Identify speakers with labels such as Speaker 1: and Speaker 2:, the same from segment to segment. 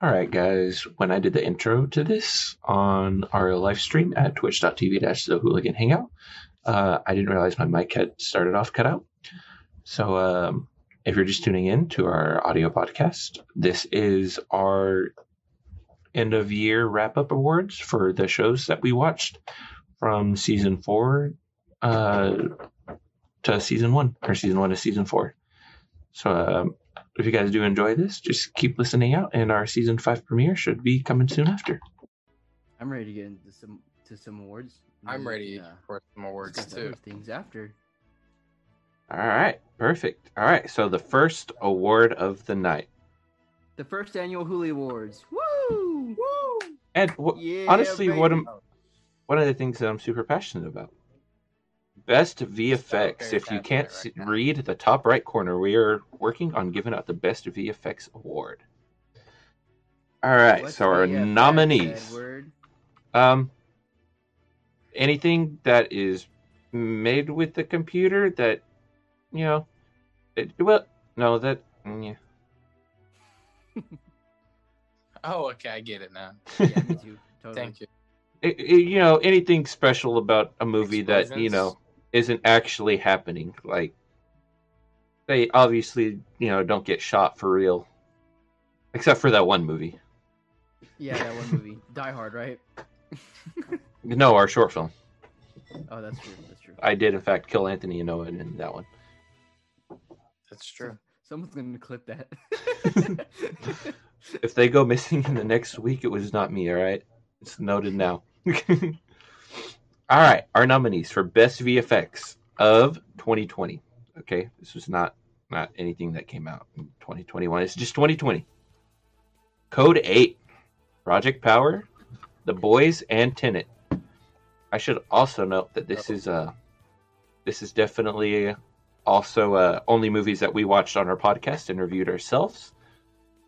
Speaker 1: All right, guys. When I did the intro to this on our live stream at twitch.tv the hooligan hangout, uh, I didn't realize my mic had started off cut out. So, um, if you're just tuning in to our audio podcast, this is our end of year wrap up awards for the shows that we watched from season four uh, to season one, or season one to season four. So, um, if you guys do enjoy this, just keep listening out, and our season five premiere should be coming soon after.
Speaker 2: I'm ready to get into some to some awards.
Speaker 3: I'm ready
Speaker 2: uh,
Speaker 3: for some awards
Speaker 2: discuss
Speaker 3: too.
Speaker 2: Things after.
Speaker 1: All right, perfect. All right, so the first award of the night,
Speaker 2: The first annual Hoolie Awards. Woo! Woo!
Speaker 1: and wh-
Speaker 2: Yeah.
Speaker 1: honestly, what am one of the things that I'm super passionate about. Best VFX. If you can't
Speaker 3: right now.
Speaker 1: read the top right corner, we are working on giving out the Best VFX award. All right,
Speaker 2: What's
Speaker 1: so our
Speaker 2: VFX,
Speaker 1: nominees.
Speaker 2: Edward?
Speaker 1: Um, anything that is made with the computer that, you know, it, well, no, that, mm, yeah.
Speaker 3: Oh, okay, I get it now.
Speaker 2: Yeah, too. Totally.
Speaker 3: Thank you.
Speaker 1: It- it- you know, anything special about a movie that you know isn't actually happening. Like they obviously, you know, don't get shot for real, except for that one movie.
Speaker 2: Yeah, that one movie, Die Hard, right?
Speaker 1: No, our short film.
Speaker 2: Oh, that's true. That's true.
Speaker 1: I did, in fact, kill Anthony and Noah in that one.
Speaker 3: That's true.
Speaker 2: Someone's gonna clip that.
Speaker 1: If they go missing in the next week, it was not me. All right, it's noted now. all right, our nominees for best VFX of 2020. Okay, this was not not anything that came out in 2021. It's just 2020. Code 8, Project Power, The Boys, and Tenet. I should also note that this is uh this is definitely also uh, only movies that we watched on our podcast and reviewed ourselves.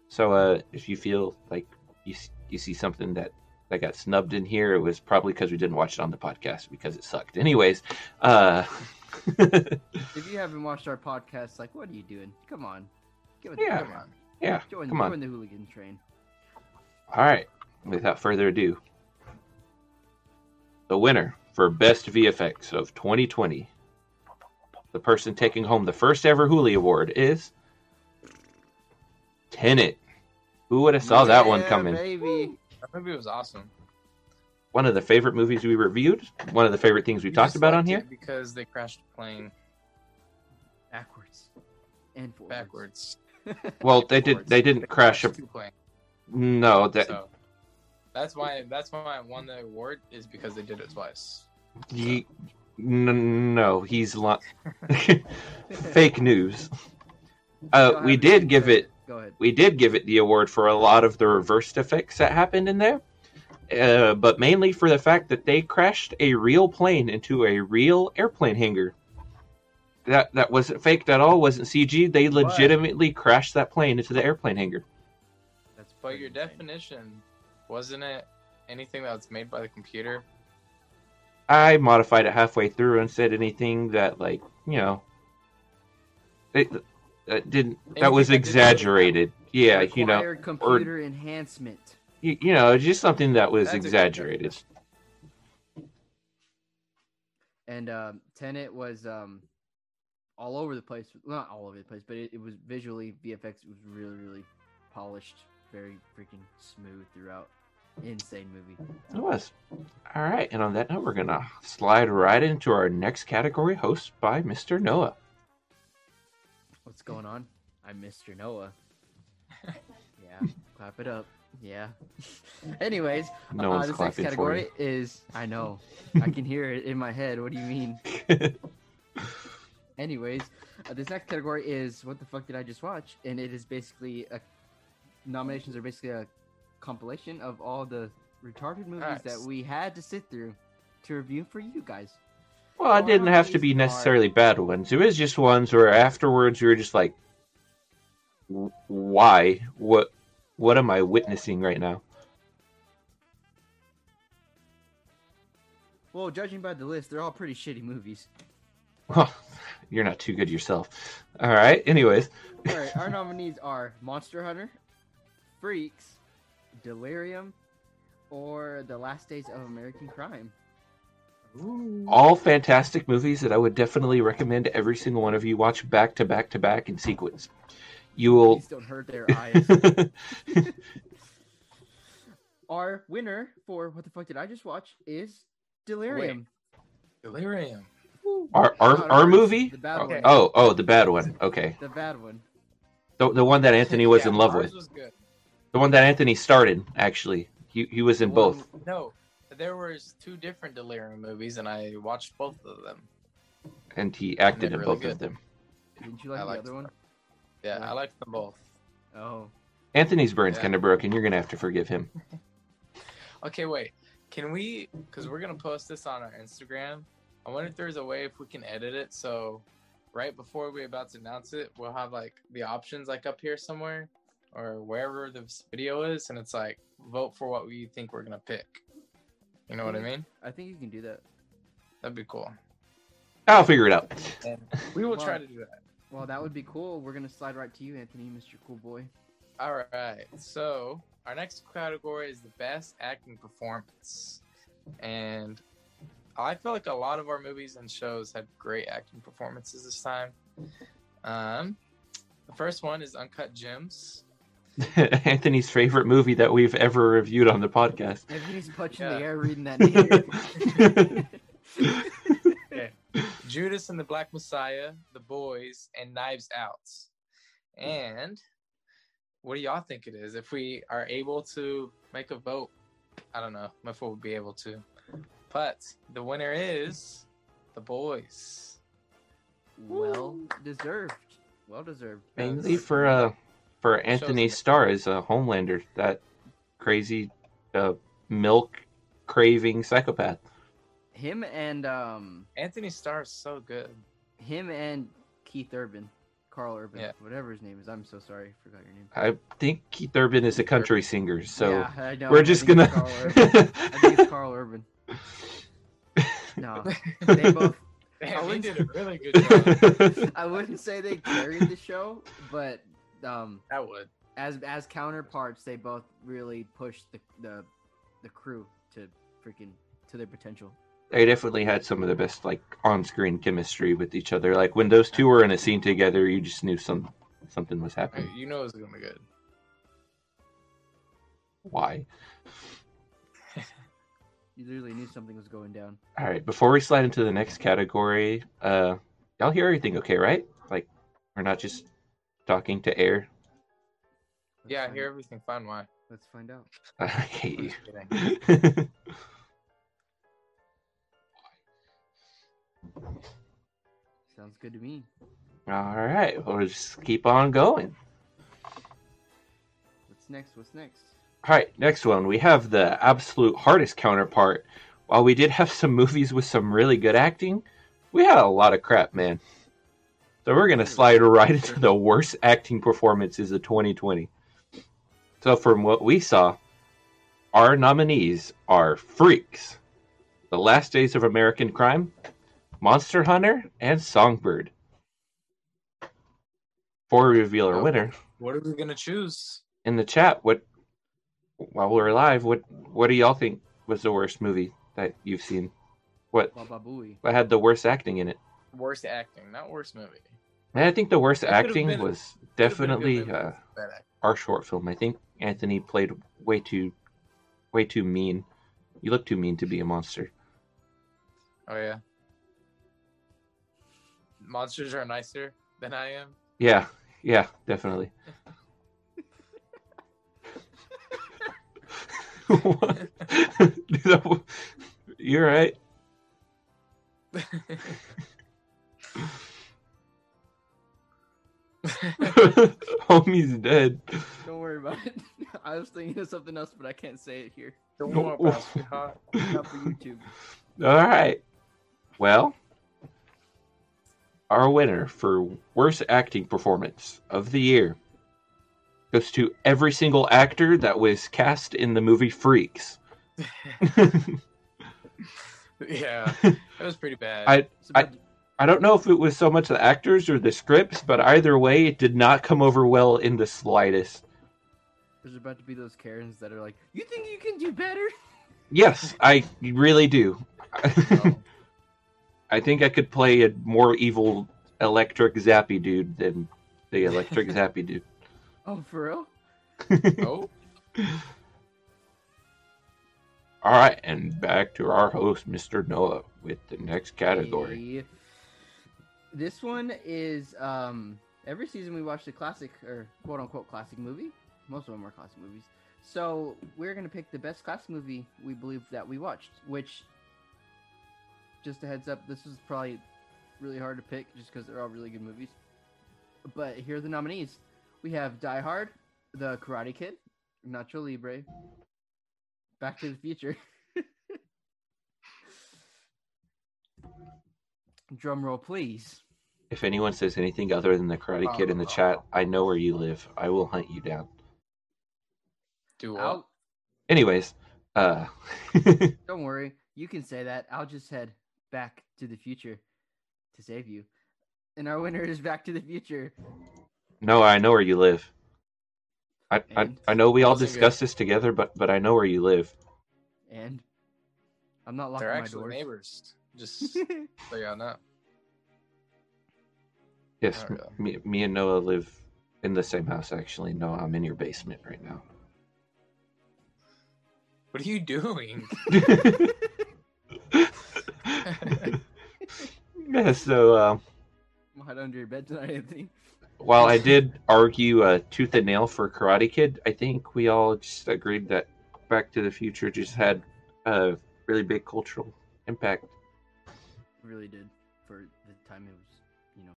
Speaker 1: So uh, if you feel like you you see something that that got snubbed in here, it was probably because we didn't watch it on the podcast because it sucked. Anyways, uh,
Speaker 2: if you haven't watched our podcast, like, what are you doing? Come on, give it.
Speaker 1: Yeah.
Speaker 2: Come on.
Speaker 1: yeah,
Speaker 2: Join,
Speaker 1: come on.
Speaker 2: join the hooligan train.
Speaker 1: All right. Without further ado, the winner for best VFX of 2020, the person taking home the first ever Hoolie Award is Tenet. Who would have saw that one coming?
Speaker 2: baby.
Speaker 3: That movie was awesome.
Speaker 1: One of the favorite movies we reviewed. One of the favorite things we
Speaker 3: You
Speaker 1: talked about on here.
Speaker 3: because they crashed the plane
Speaker 2: Backwards and forwards.
Speaker 3: backwards.
Speaker 1: Well, they did. They didn't crash a.
Speaker 3: plane.
Speaker 1: No, that
Speaker 3: so that's why that's why I won the award is because they did it twice.
Speaker 1: Ye- n- no, he's li- fake news. Uh, we did
Speaker 2: to-
Speaker 1: give it.
Speaker 2: Go ahead.
Speaker 1: We did give it the award for a lot of the reversed effects that happened in there, uh, but mainly for the fact that they crashed a real plane into a real airplane hangar. That that wasn't faked at all. Wasn't CG. They
Speaker 3: What?
Speaker 1: legitimately crashed that plane into the airplane hangar.
Speaker 2: That's
Speaker 3: But
Speaker 2: pretty
Speaker 3: your
Speaker 2: insane.
Speaker 3: definition wasn't it anything that was made by the computer?
Speaker 1: I modified it halfway through and said anything that, like, you know, it, that didn't. That was exaggerated. Yeah, you know,
Speaker 2: computer enhancement.
Speaker 1: you, you know, just something that was
Speaker 3: That's
Speaker 1: exaggerated.
Speaker 2: And um, Tenet was um, all over the place. Well, not all over the place, but it, it was visually VFX it was really, really polished, very freaking smooth throughout. Insane movie.
Speaker 1: It was. All right, and on that note, we're gonna slide right into our next category, hosted by Mr. Noah.
Speaker 2: What's going on? I'm Mr. Noah. yeah, clap it up. Yeah. Anyways,
Speaker 1: No
Speaker 2: uh,
Speaker 1: one's
Speaker 2: this next category is I know. I can hear it in my head. What do you mean? Anyways, uh, this next category is what the fuck did I just watch? And it is basically a nominations are basically a compilation of all the retarded movies
Speaker 3: Nice.
Speaker 2: that we had to sit through to review for you guys.
Speaker 1: Well, it didn't have to be necessarily bad ones. It was just ones where afterwards you were just like, "Why? What? What am I witnessing right now?"
Speaker 2: Well, judging by the list, they're all pretty shitty movies.
Speaker 1: Well, you're not too good yourself. All right. Anyways,
Speaker 2: All right, our nominees are Monster Hunter, Freaks, Delirium or The Last Days of American Crime.
Speaker 3: Ooh.
Speaker 1: All fantastic movies that I would definitely recommend every single one of you watch back to back to back in sequence. You will.
Speaker 2: Please don't hurt their eyes. Our winner for what the fuck did I just watch is Delirium.
Speaker 3: Delirium.
Speaker 1: our our,
Speaker 2: Not
Speaker 1: our movie?
Speaker 2: the bad
Speaker 3: Okay.
Speaker 2: one.
Speaker 1: Oh, oh, the bad one. Okay,
Speaker 2: The bad one.
Speaker 1: the the one that Anthony was
Speaker 3: Yeah,
Speaker 1: in love
Speaker 3: ours
Speaker 1: with.
Speaker 3: Was good.
Speaker 1: The one that Anthony started. Actually, he he was in
Speaker 2: The
Speaker 1: both.
Speaker 3: No, there was two different Delirium movies, and I watched both of them.
Speaker 1: and he acted
Speaker 3: They're
Speaker 1: in
Speaker 3: really
Speaker 1: both of them.
Speaker 2: Didn't you like
Speaker 3: I
Speaker 2: the
Speaker 3: liked
Speaker 2: other one?
Speaker 3: Yeah,
Speaker 2: Yeah.
Speaker 3: I liked them both.
Speaker 2: Oh.
Speaker 1: Anthony's brain's
Speaker 3: Yeah.
Speaker 1: kind of broken. You're gonna have to forgive him.
Speaker 3: Okay, wait. Can we? Because we're gonna post this on our Instagram. I wonder if there's a way if we can edit it so right before we're about to announce it, we'll have like the options like up here somewhere or wherever this video is, and it's like vote for what we think we're gonna pick. You know what I mean?
Speaker 2: I think you can do that.
Speaker 3: That'd be cool.
Speaker 1: I'll figure it out.
Speaker 3: And we will
Speaker 2: Come
Speaker 3: try to do that.
Speaker 2: Well, that would be cool. We're gonna slide right to you, Anthony, Mr. Cool Boy.
Speaker 3: All right. So our next category is the best acting performance, and I feel like a lot of our movies and shows had great acting performances this time. Um, the first one is Uncut Gems.
Speaker 1: Anthony's favorite movie that we've ever reviewed on the podcast.
Speaker 2: Anthony's punching
Speaker 3: Yeah.
Speaker 2: the air reading that name.
Speaker 3: Judas and the Black Messiah, The Boys, and Knives Out. And what do y'all think it is? If we are able to make a vote, I don't know if we'll be able to. But the winner is The Boys.
Speaker 2: well deserved. Well deserved.
Speaker 1: Mainly for uh for
Speaker 3: Antony
Speaker 1: Starr as a Homelander, that crazy uh, milk craving psychopath.
Speaker 2: Him and um
Speaker 3: Antony Starr is so good.
Speaker 2: him and Keith Urban. Karl Urban,
Speaker 3: Yeah.
Speaker 2: whatever his name is. I'm so sorry, I forgot your name.
Speaker 1: I think Keith Urban is a country singer, so
Speaker 2: yeah, I know.
Speaker 1: we're
Speaker 2: I
Speaker 1: just gonna.
Speaker 2: Karl Urban. I think it's Karl Urban. No, they both.
Speaker 3: Damn, he
Speaker 2: wouldn't-
Speaker 3: did a really good job.
Speaker 2: I wouldn't say they carried the show, but um,
Speaker 3: that would.
Speaker 2: as as counterparts, they both really pushed the the, the crew to freaking to their potential.
Speaker 1: they definitely had some of the best like on-screen chemistry with each other. Like when those two were in a scene together, you just knew some something was
Speaker 3: Hey,
Speaker 1: happening.
Speaker 3: You know it's gonna be good.
Speaker 1: Why?
Speaker 2: You literally knew something was going down.
Speaker 1: All right, before we slide into the next category, uh, y'all hear everything okay, right? Like we're not just talking to air.
Speaker 2: Let's
Speaker 3: Yeah, I
Speaker 2: find-
Speaker 3: hear everything fine. Why?
Speaker 2: Let's find out.
Speaker 1: I hate you.
Speaker 2: Sounds good to me.
Speaker 1: All right, we'll just keep on going.
Speaker 2: What's next? What's next?
Speaker 1: All right, next one. We have the absolute hardest counterpart. While we did have some movies with some really good acting, we had a lot of crap, man. So we're gonna slide right into the worst acting performances of 2020. So from what we saw, our nominees are Freaks, The Last Days of American Crime, Monster Hunter, and Songbird. For reveal our winner,
Speaker 3: What are we gonna choose?
Speaker 1: in the chat what while we're alive, what what do y'all think was the worst movie that you've seen what
Speaker 2: Baba
Speaker 1: what had the worst acting in it
Speaker 3: Worst acting, not worst movie.
Speaker 1: and i think the worst
Speaker 3: That
Speaker 1: acting
Speaker 3: been-
Speaker 1: was
Speaker 3: Could've been a good
Speaker 1: definitely uh,
Speaker 3: with bad acting.
Speaker 1: our short film i think anthony played way too way too mean you look too mean to be a monster
Speaker 3: Oh yeah. Monsters are nicer than I am.
Speaker 1: yeah yeah definitely what? Dude, that you're right homie's dead
Speaker 2: Don't worry about it. I was thinking of something else, but I can't say it here.
Speaker 3: Don't worry about it, sweetheart.
Speaker 2: Not for YouTube.
Speaker 1: All right. Well, our winner for worst acting performance of the year goes to every single actor that was cast in the movie Freaks.
Speaker 3: yeah, it was pretty bad.
Speaker 1: I
Speaker 2: So,
Speaker 1: I-
Speaker 2: but
Speaker 1: I don't know if it was so much the actors or the scripts, but either way, it did not come over well in the slightest.
Speaker 2: There's about to be those Karens that are like, "You think you can do better?"
Speaker 1: Yes, I really do.
Speaker 3: Oh,
Speaker 1: I think I could play a more evil electric zappy dude than the electric zappy dude.
Speaker 2: Oh, for real?
Speaker 3: oh,
Speaker 1: All right, and back to our host, Mr. Noah, with the next category.
Speaker 2: Hey. This one is um every season we watch the classic or quote unquote classic movie. Most of them are classic movies. So we're gonna pick the best classic movie we believe that we watched. Which, just a heads up, this is probably really hard to pick just because they're all really good movies. But here are the nominees. We have Die Hard, The Karate Kid, Nacho Libre, Back to the Future. Drum roll, please.
Speaker 1: If anyone says anything other than the Karate Kid in the chat, I know where you live. I will hunt you down.
Speaker 3: do what?
Speaker 2: I'll,
Speaker 1: Anyways, uh,
Speaker 2: don't worry, you can say that. I'll just head back to the future to save you. And our winner is Back to the Future.
Speaker 1: no, I know where you live. I, I, I know we all
Speaker 3: Wasn't good.
Speaker 1: discussed this together, but but I know where you live.
Speaker 2: And I'm not locking
Speaker 3: They're
Speaker 2: my
Speaker 3: actually
Speaker 2: doors.
Speaker 3: neighbors. Just so y'all know.
Speaker 1: Yes,
Speaker 3: yeah.
Speaker 1: me, me and Noah live in the same house. Actually, no, I'm in your basement right now.
Speaker 3: What are you doing?
Speaker 1: yeah, so uh,
Speaker 2: I'm hide under your bed tonight, Anthony.
Speaker 1: while I did argue uh, tooth and nail for Karate Kid, I think we all just agreed that Back to the Future just had a really big cultural impact.
Speaker 2: Really did for the time it was, you know,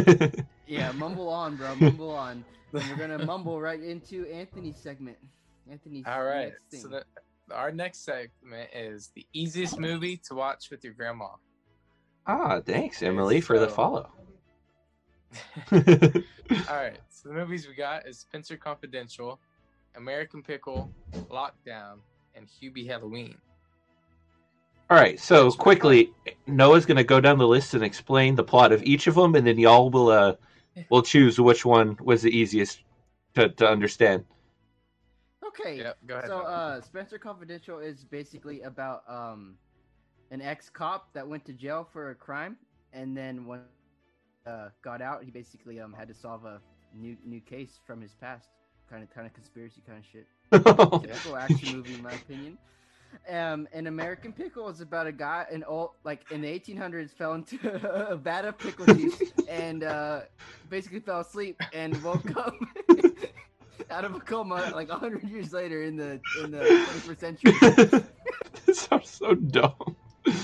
Speaker 2: released. Yeah, mumble on, bro. Mumble on. And we're gonna mumble right into Anthony's segment. Anthony's
Speaker 3: All right.
Speaker 2: next thing.
Speaker 3: So the, our next segment is the easiest movie to watch with your grandma.
Speaker 1: ah, thanks, Emily, for the follow.
Speaker 3: All right. So the movies we got is Spencer Confidential, American Pickle, Lockdown, and Hubie Halloween.
Speaker 1: All right, so quickly, Noah's going to go down the list and explain the plot of each of them, and then y'all will uh will choose which one was the easiest to, to understand.
Speaker 2: Okay.
Speaker 3: Yep. Go ahead.
Speaker 2: So, uh, Spencer Confidential is basically about um, an ex-cop that went to jail for a crime, and then when uh, got out, he basically um had to solve a new new case from his past, kind of kind of conspiracy kind of shit. Typical action movie, in my opinion. Um, an American Pickle is about a guy, an old like in the 1800s, fell into a vat of pickle juice and uh, basically fell asleep and woke up out of a coma like 100 years later in the in the 21st century.
Speaker 1: this sounds so dumb.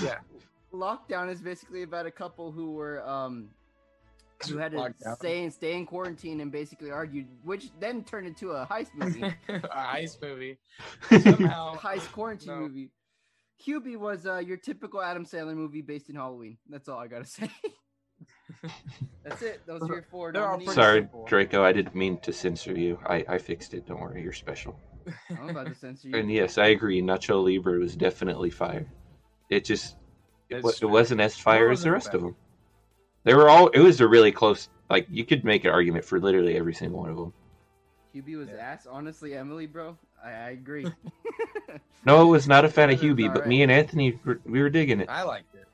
Speaker 3: yeah.
Speaker 2: Lockdown is basically about a couple who were um who had to stay and stay in quarantine and basically argued, which then turned into a heist movie.
Speaker 3: a heist movie. Somehow.
Speaker 2: heist quarantine
Speaker 3: no.
Speaker 2: movie. Hubie was uh, your typical Adam Sandler movie based in Halloween. That's all I gotta say. That's it. Those are your four.
Speaker 3: They're
Speaker 2: nominees.
Speaker 1: Sorry,
Speaker 3: simple.
Speaker 1: Draco, I didn't mean to censor you. I, I fixed it. Don't worry, you're special.
Speaker 2: I'm about to censor you.
Speaker 1: And yes, I agree. Nacho Libre was definitely fire. It just it,
Speaker 3: It's
Speaker 1: it wasn't as fire as the rest
Speaker 3: bad.
Speaker 1: of them. They were all. It was a really close. Like you could make an argument for literally every single one of them.
Speaker 2: Hubie was
Speaker 3: Yeah.
Speaker 2: ass. Honestly, Emily, bro, I, I agree.
Speaker 1: Noah was not a fan of Hubie, but
Speaker 2: alright.
Speaker 1: me and Anthony were- we were digging it.
Speaker 3: I liked it.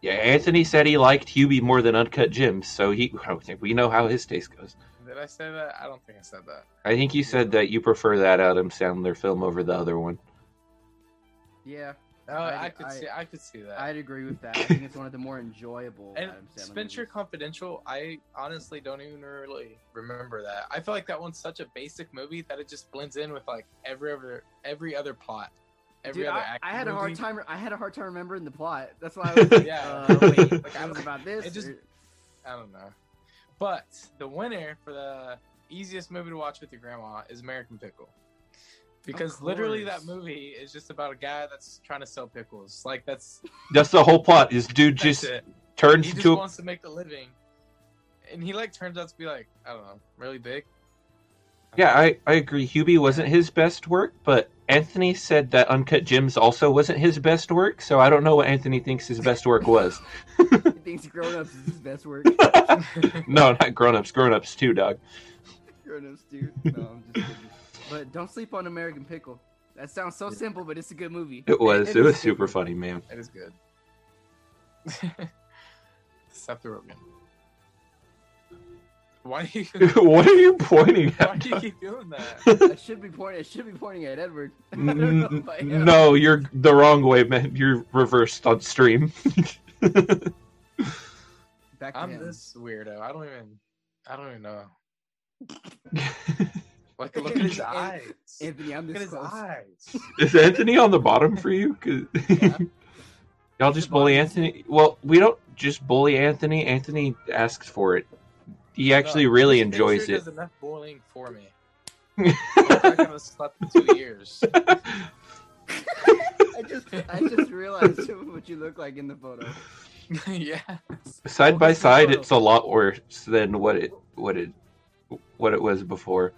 Speaker 1: Yeah, Anthony said he liked Hubie more than Uncut Gems, so he we know how his taste goes.
Speaker 3: Did I say that? I don't think I said that.
Speaker 1: I think you said that you prefer that Adam Sandler film over the other one.
Speaker 2: yeah,
Speaker 3: Oh,
Speaker 2: I-
Speaker 3: I, could
Speaker 2: I-
Speaker 3: see. I could see that.
Speaker 2: I'd agree with that. I think it's one of the more enjoyable.
Speaker 3: and Spencer
Speaker 2: movies.
Speaker 3: Confidential, I honestly don't even really remember that. I feel like that one's such a basic movie that it just blends in with like every other every other plot, every
Speaker 2: Dude,
Speaker 3: other
Speaker 2: I, I had a hard time. I had a hard time remembering the plot. That's why I was like,
Speaker 3: Yeah.
Speaker 2: uh, wait,
Speaker 3: Like, I
Speaker 2: was about this.
Speaker 3: it just-
Speaker 2: or-
Speaker 3: I don't know, but the winner for the easiest movie to watch with your grandma is American Pickle. Because literally that movie is just about a guy that's trying to sell pickles. Like that's,
Speaker 1: That's the whole plot. This dude just
Speaker 3: it.
Speaker 1: turns
Speaker 3: He just
Speaker 1: into a
Speaker 3: wants to make a living, and he like turns out to be like I don't know, really big.
Speaker 1: Yeah, I, I agree. Hubie wasn't his best work, but Anthony said that Uncut Gems also wasn't his best work, so I don't know what Anthony thinks his best work was.
Speaker 2: he thinks grown ups is his best work.
Speaker 1: no, not grown ups. Grown ups too, dog.
Speaker 2: Grown-ups, dude. No, I'm just kidding. But don't sleep on American Pickle. That sounds so simple, but it's a good movie.
Speaker 1: It was.
Speaker 3: it
Speaker 1: It, was super
Speaker 3: good.
Speaker 1: funny, man.
Speaker 3: It is good. Seth Rogen. Why do you?
Speaker 1: what are you pointing at?
Speaker 3: Why do you keep doing that?
Speaker 2: I should be pointing. I should be pointing at Edward. I don't know
Speaker 1: N-
Speaker 2: if I am.
Speaker 1: no, you're the wrong way, man. You're reversed on stream.
Speaker 2: Back
Speaker 3: I'm
Speaker 2: him.
Speaker 3: this weirdo. I don't even. I don't even know. Like, look at his eyes.
Speaker 2: Anthony, I'm
Speaker 3: Look at
Speaker 2: this
Speaker 3: his eyes.
Speaker 1: Is Anthony on the bottom for you? 'Cause-
Speaker 2: Yeah.
Speaker 1: Y'all just bully. Anthony. Well, we don't just bully Anthony. Anthony asks for it. He actually
Speaker 3: No,
Speaker 1: really enjoys
Speaker 3: picture
Speaker 1: it.
Speaker 3: Does enough bullying for me. I look like I haven't slept in two years.
Speaker 2: I just, I just realized what you look like in the photo.
Speaker 3: yeah.
Speaker 1: side by side, it's a lot worse than what it what it what it was before.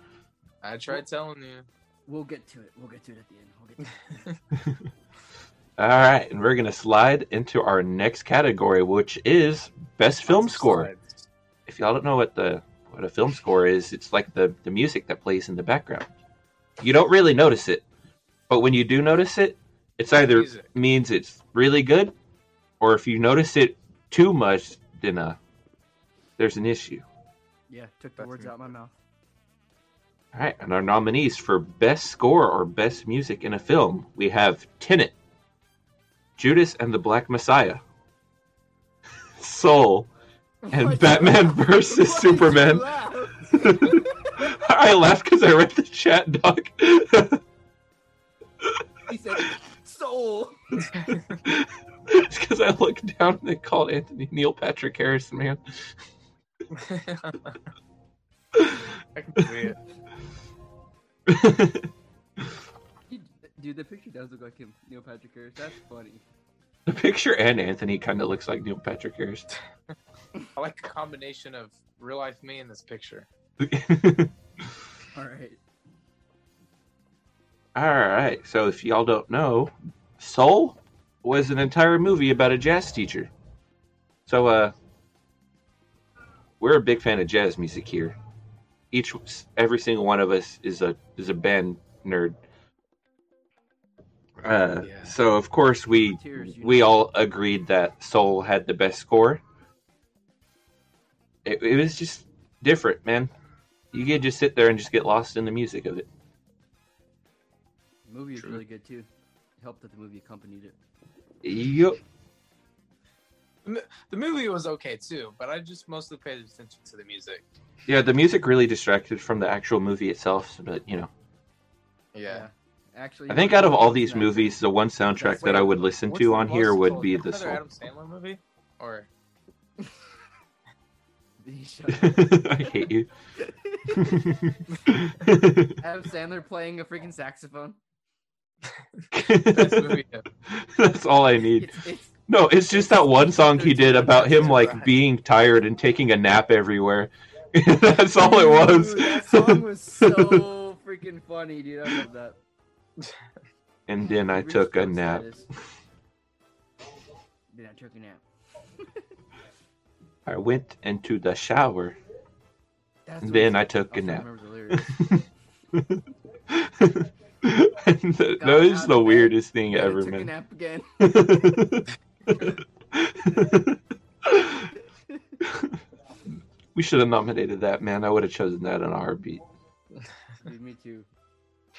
Speaker 3: I tried telling you.
Speaker 2: We'll get to it. We'll get to it at the end. We'll get to it.
Speaker 1: All right, and we're gonna slide into our next category, which is best film
Speaker 3: Lots
Speaker 1: score.
Speaker 3: slides.
Speaker 1: If y'all don't know what the what a film score is, it's like the the music that plays in the background. You don't really notice it, but when you do notice it, it's either
Speaker 3: Music.
Speaker 1: means it's really good, or if you notice it too much, then uh, there's an issue.
Speaker 2: Yeah, took the
Speaker 3: That's
Speaker 2: words
Speaker 3: me.
Speaker 2: out of my mouth.
Speaker 1: All right, and our nominees for best score or best music in a film, we have Tenet, Judas and the Black Messiah, Soul, and
Speaker 2: Why'd
Speaker 1: Batman
Speaker 2: laugh?
Speaker 1: versus
Speaker 2: Why'd
Speaker 1: Superman. I laughed because I read the chat, dog.
Speaker 2: He said, "Soul."
Speaker 1: it's because I looked down and they called Anthony Neil Patrick Harris, man.
Speaker 2: Dude, the picture does look like him, Neil Patrick Harris. That's funny.
Speaker 1: the picture and Anthony kind of looks like Neil Patrick Harris.
Speaker 3: I like a combination of real life me in this picture.
Speaker 2: All right.
Speaker 1: All right. So if y'all don't know, Soul was an entire movie about a jazz teacher. So uh we're a big fan of jazz music here. Each every single one of us is a is a band nerd. Uh
Speaker 3: Yeah.
Speaker 1: so of course we
Speaker 2: Tears,
Speaker 1: we
Speaker 2: know.
Speaker 1: all agreed that Soul had the best score. It, it was just different, man. You could just sit there and just get lost in the music of it.
Speaker 2: The movie is
Speaker 3: True.
Speaker 2: really good too. It helped that the movie accompanied it.
Speaker 1: Yup.
Speaker 3: The movie was okay too, but I just mostly paid attention to the music.
Speaker 1: Yeah, the music really distracted from the actual movie itself, but you know.
Speaker 3: Yeah.
Speaker 2: Actually,
Speaker 1: I think out of all these
Speaker 2: it's
Speaker 1: movies, the one soundtrack
Speaker 2: That's
Speaker 1: that I would listen to on here would be
Speaker 3: what's
Speaker 1: the
Speaker 3: another
Speaker 1: Soul.
Speaker 3: Adam Sandler movie? Or
Speaker 1: I hate you.
Speaker 2: Adam Sandler playing a freaking saxophone.
Speaker 3: Best movie ever.
Speaker 1: That's all I need.
Speaker 2: It's, it's
Speaker 1: No, it's just that one song he did about him like being tired and taking a nap everywhere. That's all it was.
Speaker 2: Dude, that song was so freaking funny, dude. I love that.
Speaker 1: and then I took a nap.
Speaker 2: Then I took a nap.
Speaker 1: I went into the shower. And then. I took a
Speaker 2: was trying to
Speaker 1: nap.
Speaker 2: remember the lyrics.
Speaker 1: And that is the weirdest thing ever, man.
Speaker 2: Nap again.
Speaker 1: we should have nominated that, man. I would have chosen that on a heartbeat.
Speaker 2: Dude, me too.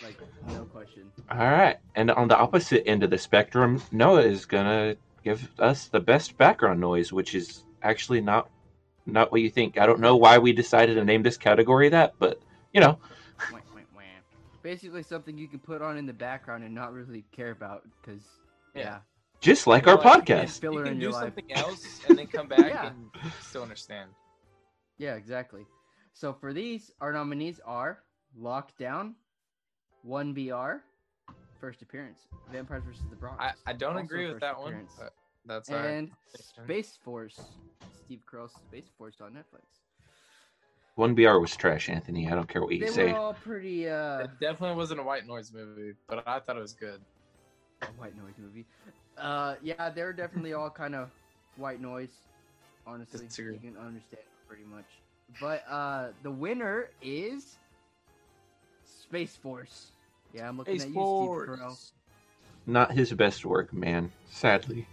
Speaker 2: Like, no question.
Speaker 1: All right. And on the opposite end of the spectrum, Noah is gonna give us the best background noise, which is actually not not what you think. I don't know why we decided to name this category that, but you know.
Speaker 2: Basically, something you can put on in the background and not really care about, because yeah.
Speaker 3: Yeah.
Speaker 1: Just like
Speaker 3: You
Speaker 1: our
Speaker 3: know, like, you
Speaker 1: podcast.
Speaker 3: you can do
Speaker 2: your life.
Speaker 3: something else and then come back
Speaker 2: Yeah.
Speaker 3: and still understand.
Speaker 2: Yeah, exactly. So for these, our nominees are Lockdown, One BR, First Appearance, Vampires vs. the Bronx.
Speaker 3: I, I don't agree with
Speaker 2: First
Speaker 3: that one,
Speaker 2: Appearance,
Speaker 3: but that's
Speaker 2: and Space Force, Steve Carell's Space Force on Netflix.
Speaker 1: One BR was trash, Anthony. I don't care what you
Speaker 2: They
Speaker 1: say.
Speaker 2: were all pretty uh,
Speaker 3: It definitely wasn't a white noise movie, but I thought it was good.
Speaker 2: a white noise movie. Uh, yeah, they're definitely all kind of white noise. Honestly,
Speaker 3: Disagree.
Speaker 2: you can understand. pretty much. But uh, the winner is Space Force. Yeah, I'm looking
Speaker 3: Space
Speaker 2: at you, Steve Carell.
Speaker 1: Not his best work, man. Sadly,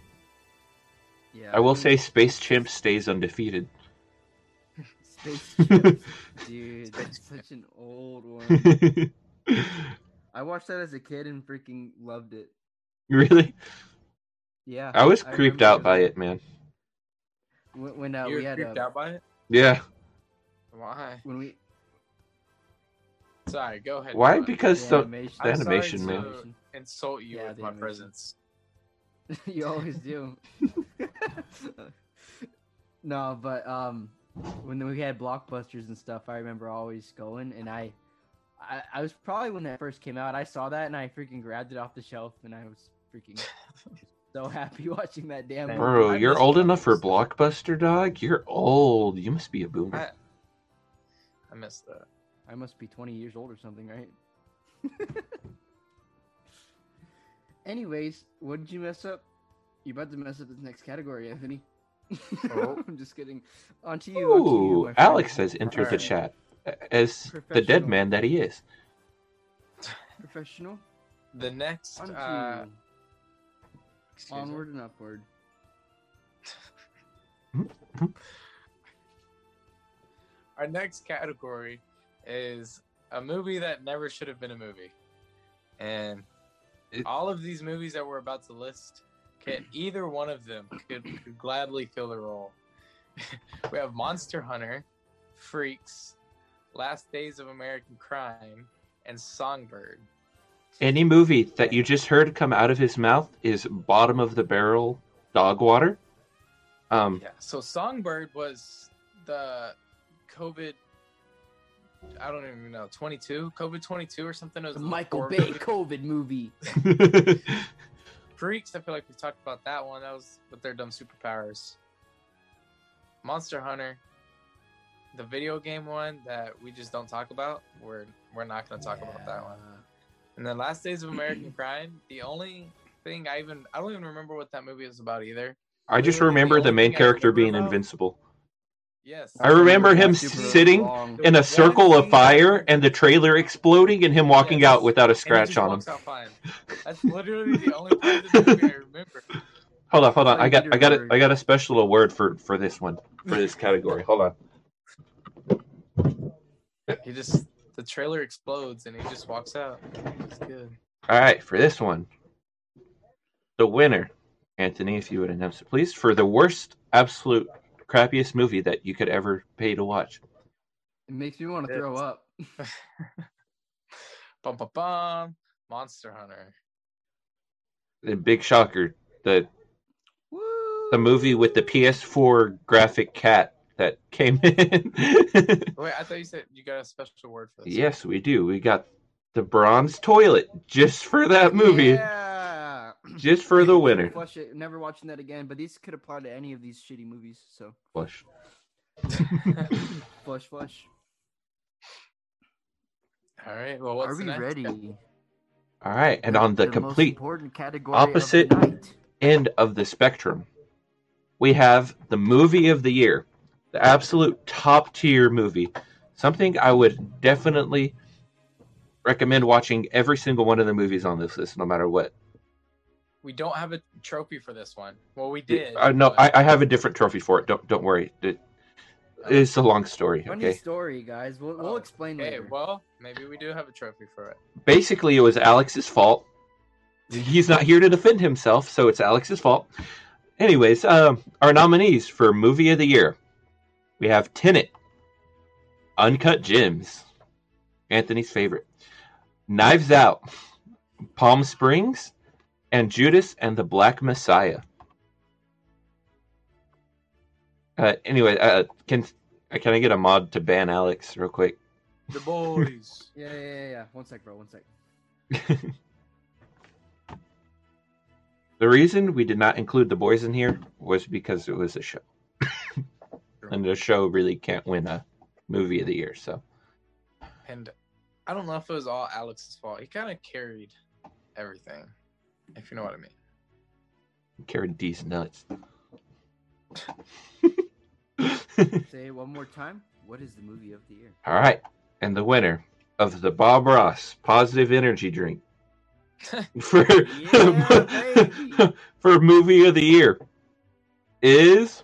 Speaker 2: Yeah,
Speaker 1: I will say Space Chimp stays undefeated.
Speaker 2: Space Chimp, dude, that's such an old one. I watched that as a kid and freaking loved it.
Speaker 1: really,
Speaker 2: Yeah,
Speaker 1: I was creeped
Speaker 2: remember
Speaker 1: out by it, man.
Speaker 2: When, when uh,
Speaker 3: you
Speaker 2: we
Speaker 3: were
Speaker 2: had
Speaker 3: creeped
Speaker 2: uh,
Speaker 3: out by it?
Speaker 1: Yeah.
Speaker 3: Why?
Speaker 2: when we
Speaker 3: Sorry, go ahead.
Speaker 1: Why?
Speaker 3: Noah.
Speaker 1: Because
Speaker 2: the
Speaker 1: the,
Speaker 2: animation,
Speaker 1: the
Speaker 3: I'm
Speaker 1: animation,
Speaker 3: to-
Speaker 1: man.
Speaker 3: Insult you
Speaker 2: Yeah,
Speaker 3: with my
Speaker 2: animation.
Speaker 3: presence.
Speaker 2: you always do. no, but um, when we had blockbusters and stuff, I remember always going, and I, I, I was probably when that first came out. I saw that and I freaking grabbed it off the shelf, and I was freaking so happy watching that damn.
Speaker 3: Man.
Speaker 2: movie.
Speaker 1: Bro,
Speaker 3: I
Speaker 1: you're
Speaker 3: miss
Speaker 1: old enough for
Speaker 3: Blockbuster.
Speaker 1: Blockbuster, dog. You're old. You must be a boomer.
Speaker 3: I, I missed that.
Speaker 2: I must be 20 years old or something, right? Anyways, what did you mess up? You about to mess up this next category, Anthony.
Speaker 3: Oh.
Speaker 2: I'm just kidding. On to you. on to you,
Speaker 1: Ooh,
Speaker 2: friend.
Speaker 1: Alex has entered the
Speaker 3: Alright.
Speaker 1: chat as the dead man that he is.
Speaker 2: Professional.
Speaker 3: The next,
Speaker 2: On to
Speaker 3: uh,
Speaker 2: you.
Speaker 3: excuse me.
Speaker 2: Onward and upward.
Speaker 3: Our next category is a movie that never should have been a movie. And
Speaker 1: It-
Speaker 3: all of these movies that we're about to list, can, either one of them could, could gladly fill the role. we have Monster Hunter, Freaks, Last Days of American Crime, and Songbird.
Speaker 1: Any movie that you just heard come out of his mouth is bottom of the barrel dog water. Um,
Speaker 3: Yeah. So Songbird was the COVID. I don't even know. Twenty two. COVID twenty two or something. It was
Speaker 2: Michael Bay
Speaker 3: movie.
Speaker 2: COVID movie.
Speaker 3: Freaks. I feel like we talked about that one. That was with their dumb superpowers. Monster Hunter. The video game one that we just don't talk about. We're we're not going to talk about that one. And then Last Days of American Crime. The only thing I even I don't even remember what that movie was about either.
Speaker 1: I just
Speaker 3: Literally the
Speaker 1: remember the
Speaker 3: only
Speaker 1: main character being
Speaker 3: about-
Speaker 1: invincible.
Speaker 3: Yes.
Speaker 1: I remember him sitting
Speaker 2: long.
Speaker 1: in a circle of fire and the trailer exploding and him walking
Speaker 3: Yes.
Speaker 1: out without a scratch on him.
Speaker 3: walks out fine. That's literally the only part of the movie I remember.
Speaker 1: Hold on, hold on. I got I got a,
Speaker 2: word.
Speaker 1: I got a special award for for this one for this category. Hold on.
Speaker 3: He just the trailer explodes and he just walks out. It's good.
Speaker 1: All right, for this one, the winner, Anthony, if you would announce it, please, for the worst, absolute crappiest movie that you could ever pay to watch.
Speaker 2: It makes me want to throw up.
Speaker 3: Bum bum bum. Monster Hunter.
Speaker 1: The big shocker, the
Speaker 2: Woo!
Speaker 1: the movie with the PS4 graphic cat that came in.
Speaker 3: Wait, I thought you said you got a special word for this.
Speaker 1: yes, we do. We got the bronze toilet just for that movie,
Speaker 2: Yeah.
Speaker 1: just for the winner.
Speaker 2: Flush it. Never watching that again. But these could apply to any of these shitty movies. So
Speaker 1: Flush.
Speaker 2: flush, flush.
Speaker 3: All right. Well, what's
Speaker 2: Are we
Speaker 3: the next?
Speaker 2: ready?
Speaker 1: All right, and on the
Speaker 2: most
Speaker 1: complete
Speaker 2: important category of the
Speaker 1: opposite
Speaker 2: night.
Speaker 1: end of the spectrum, we have the movie of the year, the absolute top tier movie. Something I would definitely recommend watching every single one of the movies on this list, no matter what.
Speaker 3: We don't have a trophy for this one. Well, we did.
Speaker 1: Uh, no,
Speaker 3: but-
Speaker 1: I, I have a different trophy for it. Don't don't worry. It, it's a long story.
Speaker 2: Funny
Speaker 1: Okay.
Speaker 2: story, guys. We'll, we'll
Speaker 3: Oh,
Speaker 2: explain
Speaker 3: Okay,
Speaker 2: later.
Speaker 3: well, maybe we do have a trophy for it.
Speaker 1: Basically, it was Alex's fault. He's not here to defend himself, so it's Alex's fault. Anyways, um, our nominees for movie of the year, we have Tenet, Uncut Gems, Anthony's favorite, Knives Out, Palm Springs, and Judas and the Black Messiah. Uh, anyway, uh, can can I get a mod to ban Alex real quick?
Speaker 3: The boys.
Speaker 2: Yeah, yeah, yeah, yeah. One sec, bro. One sec.
Speaker 1: The reason we did not include the boys in here was because it was a show, and the show really can't win a movie of the year. So
Speaker 3: and I don't know if it was all Alex's fault. He kind of carried everything, if you know what I mean.
Speaker 1: carried these nuts.
Speaker 2: Say it one more time. What is the movie of the year?
Speaker 1: All right. And the winner of the Bob Ross Positive Energy Drink for,
Speaker 2: Yeah,
Speaker 1: for movie of the year is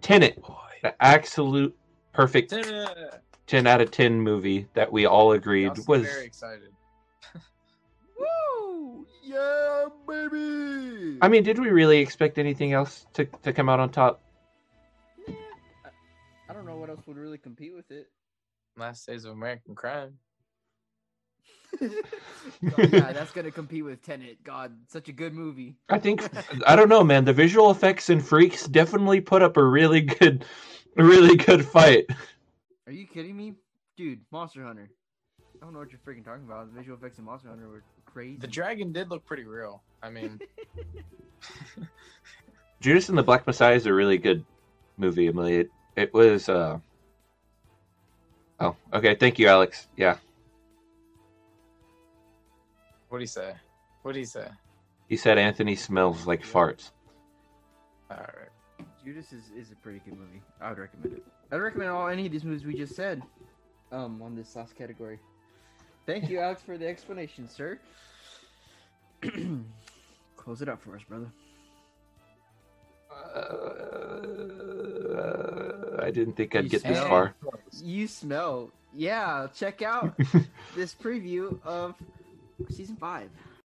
Speaker 1: Tenet.
Speaker 3: Boy.
Speaker 1: The absolute perfect
Speaker 3: Yeah.
Speaker 1: 10 out of 10 movie that we all agreed
Speaker 3: seem
Speaker 1: was
Speaker 3: very excited.
Speaker 2: Woo! Yeah, baby.
Speaker 1: I mean, did we really expect anything else to, to come out on top?
Speaker 2: Yeah, I, I don't know what else would really compete with it.
Speaker 3: Last Days of American Crime.
Speaker 2: Oh, yeah, that's gonna compete with Tenet. God, such a good movie.
Speaker 1: I think I don't know, man. The visual effects and freaks definitely put up a really good, a really good fight.
Speaker 2: Are you kidding me, dude? Monster Hunter. I don't know what you're freaking talking about. The visual effects in Monster Hunter were crazy.
Speaker 3: The dragon did look pretty real. I mean,
Speaker 1: Judas and the Black Messiah is a really good movie, Emily. It, it was. uh Oh, okay. Thank you, Alex. Yeah,
Speaker 3: what do you say? What do you say?
Speaker 1: he said Anthony smells like farts.
Speaker 3: All right.
Speaker 2: Judas is, is a pretty good movie. I would recommend it. I'd recommend all any of these movies we just said. Um, on this last category. Thank you, Alex, for the explanation, sir. Close it up for us, brother.
Speaker 1: Uh, I didn't think I'd
Speaker 2: You
Speaker 1: get this far.
Speaker 2: You smell. Yeah, check out this preview of season five.